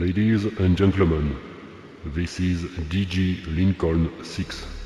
Ladies and gentlemen, this is DJ Lincoln 6.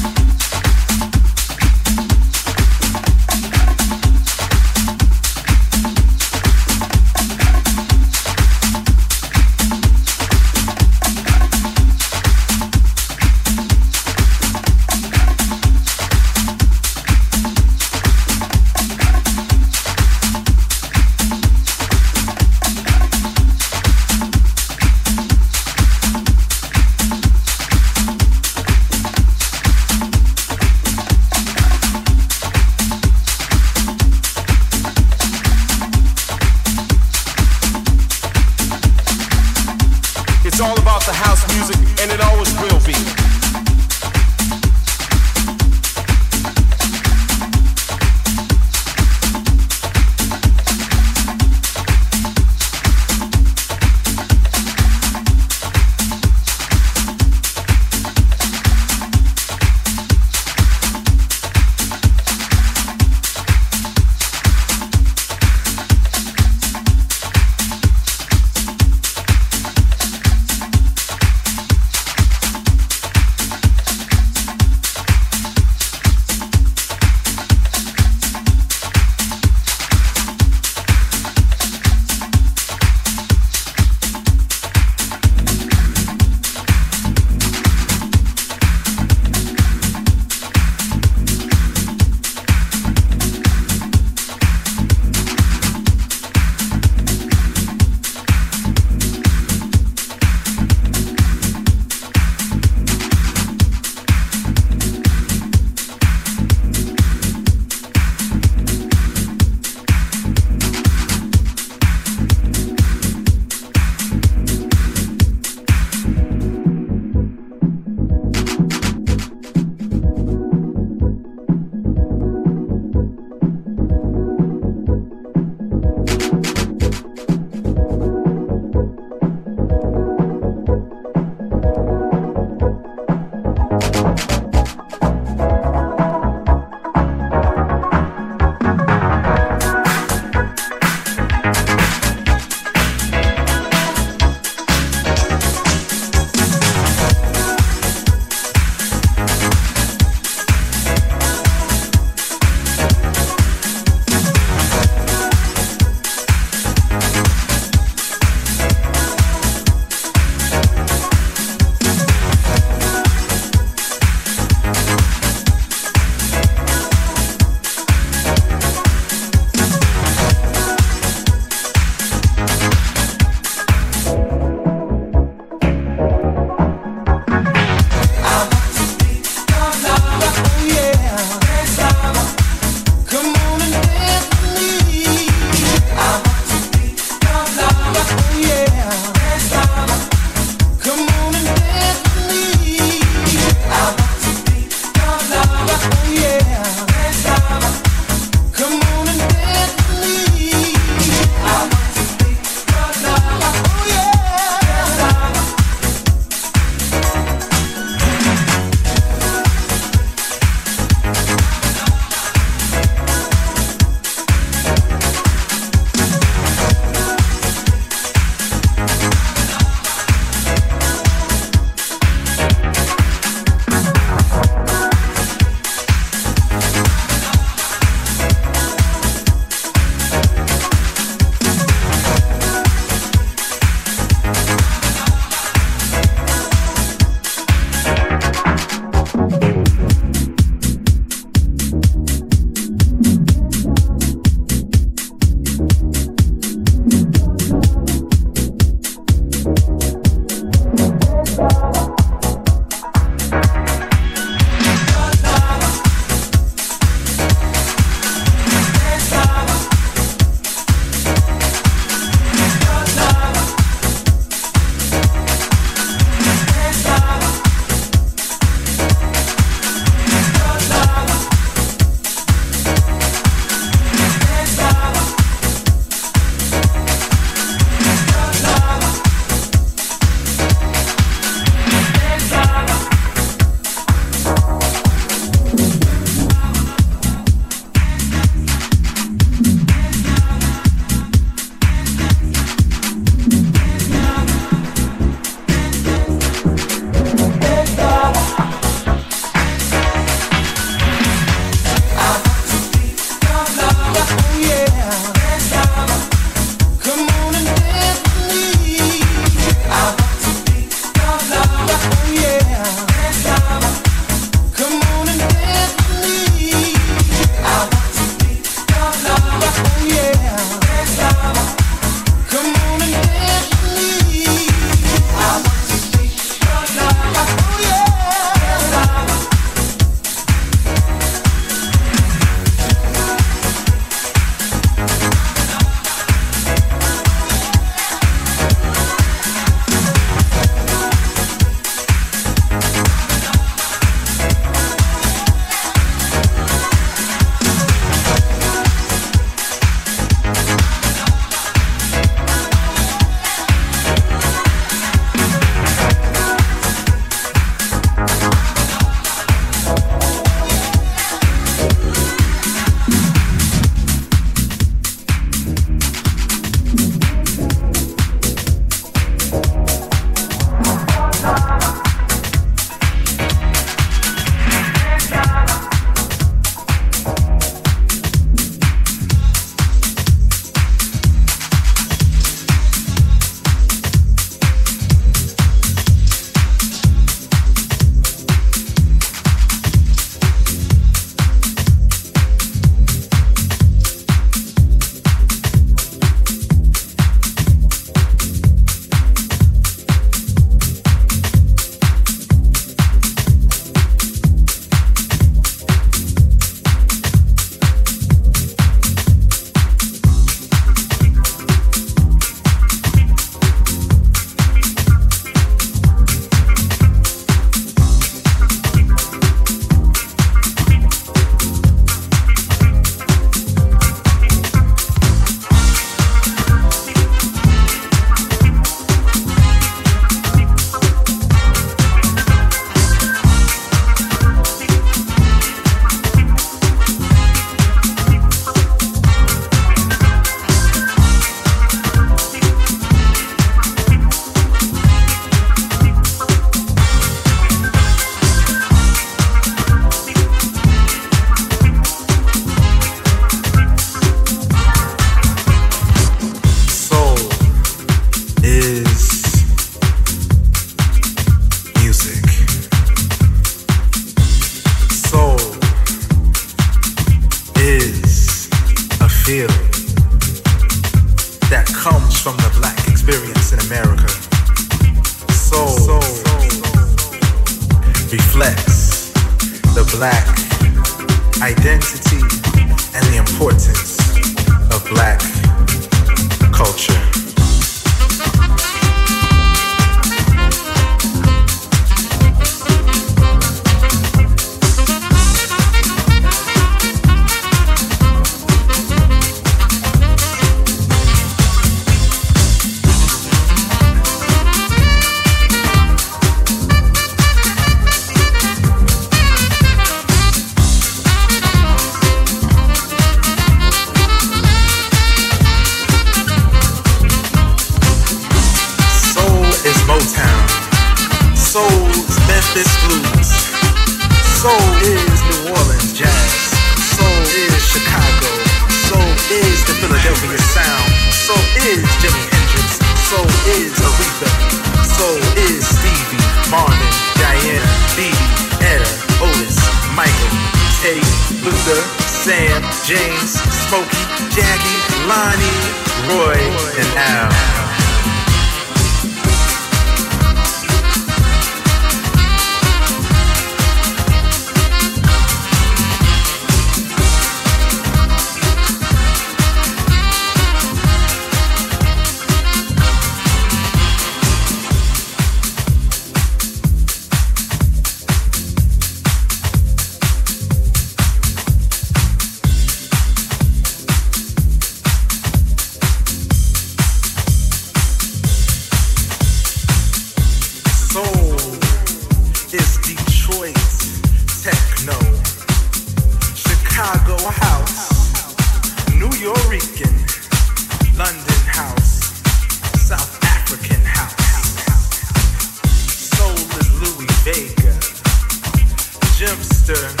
Jimster,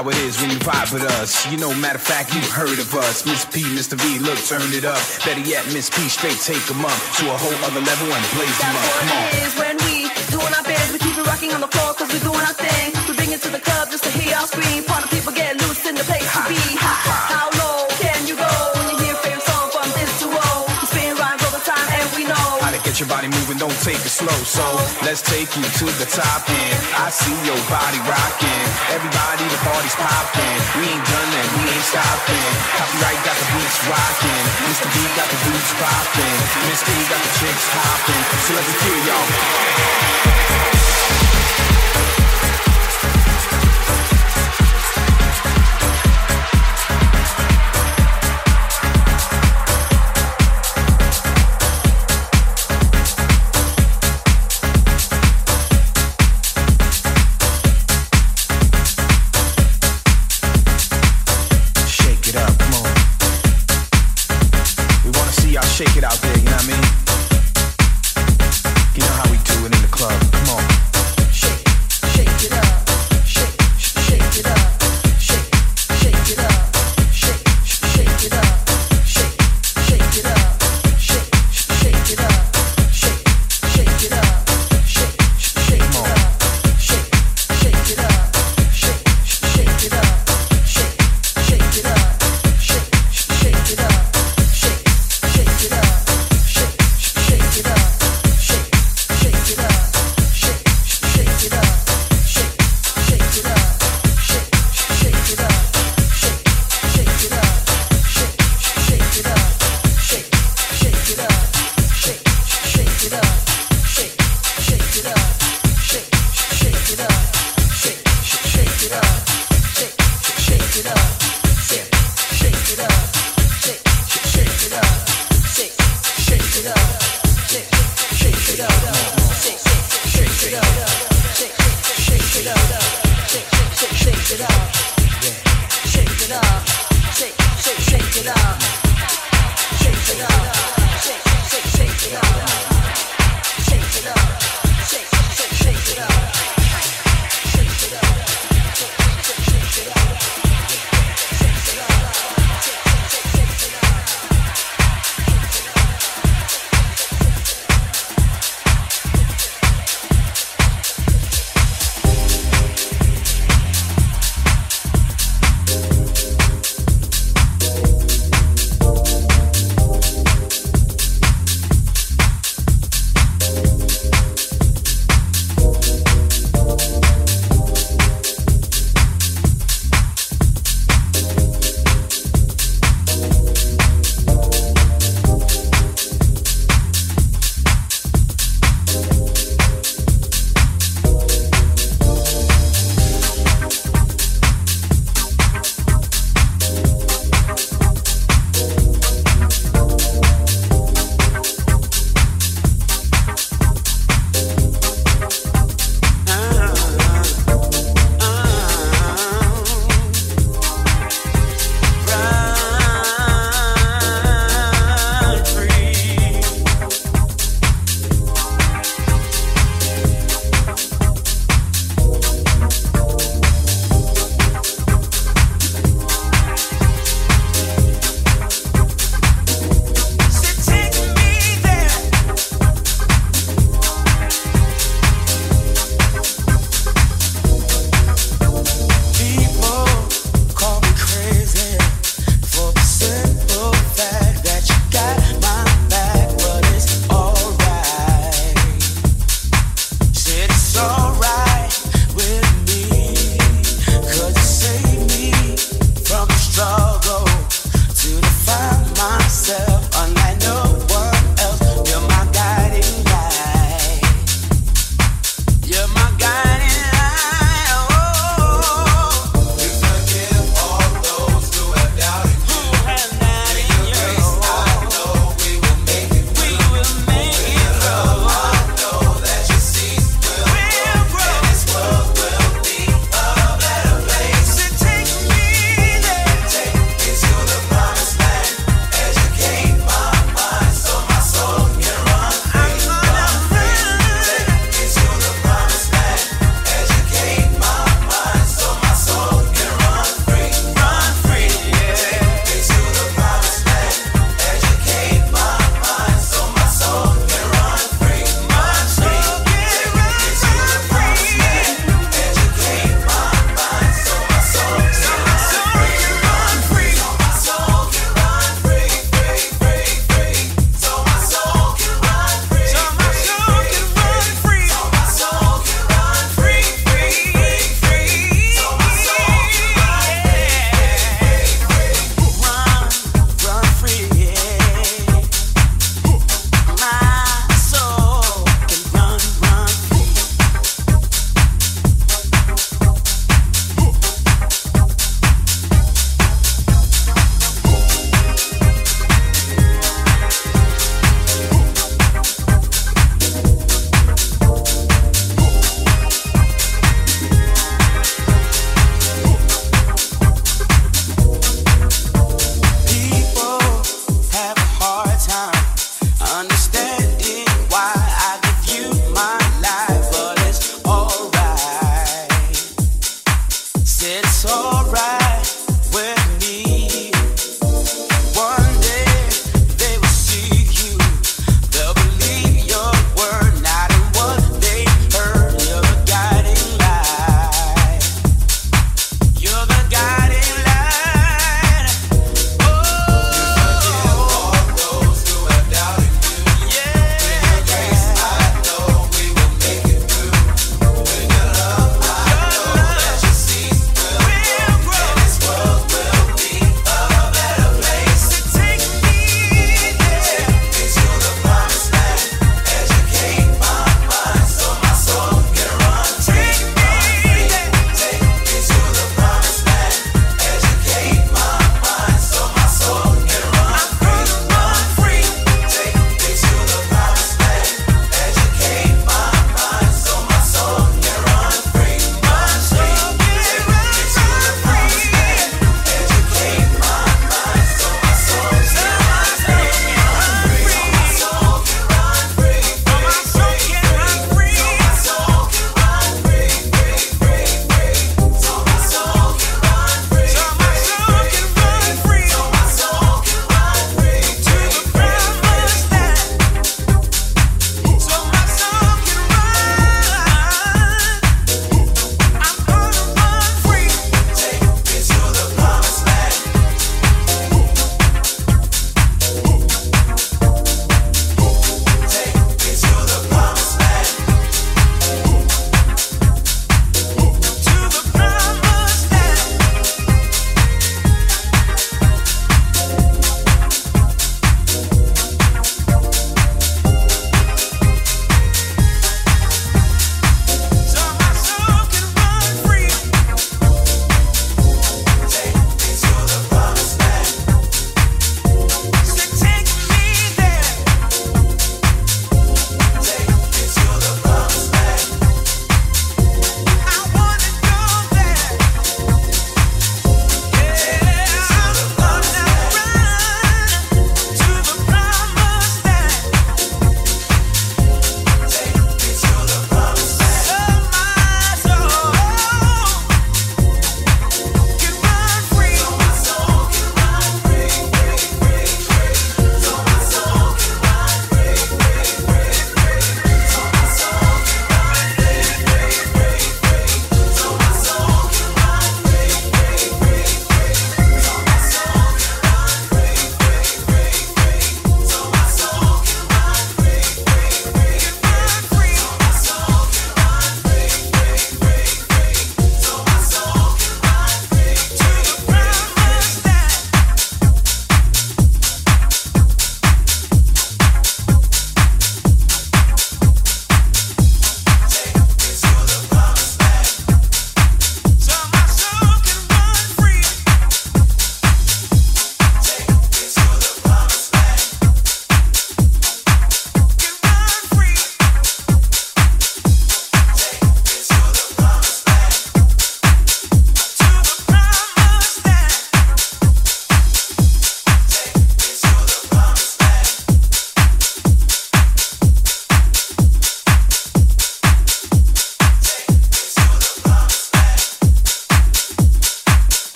how it is when you vibe with us. You know, matter of fact, you've heard of us. Miss P, Mr. V, look, turn it up. Better yet, Miss P, straight take them up to a whole other level and blaze them up. Come on. When we doing our we keep it rocking on the floor, cause we're doing our take it slow, so let's take you to the top end. I see your body rocking, everybody the party's popping. We ain't done that, we ain't stopping. Copyright got the beats rocking, Mr. B got the boots popping, Mr. B got the chicks hopping. So let me hear y'all. it up.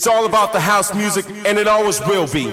It's all about the house music, and it always will be.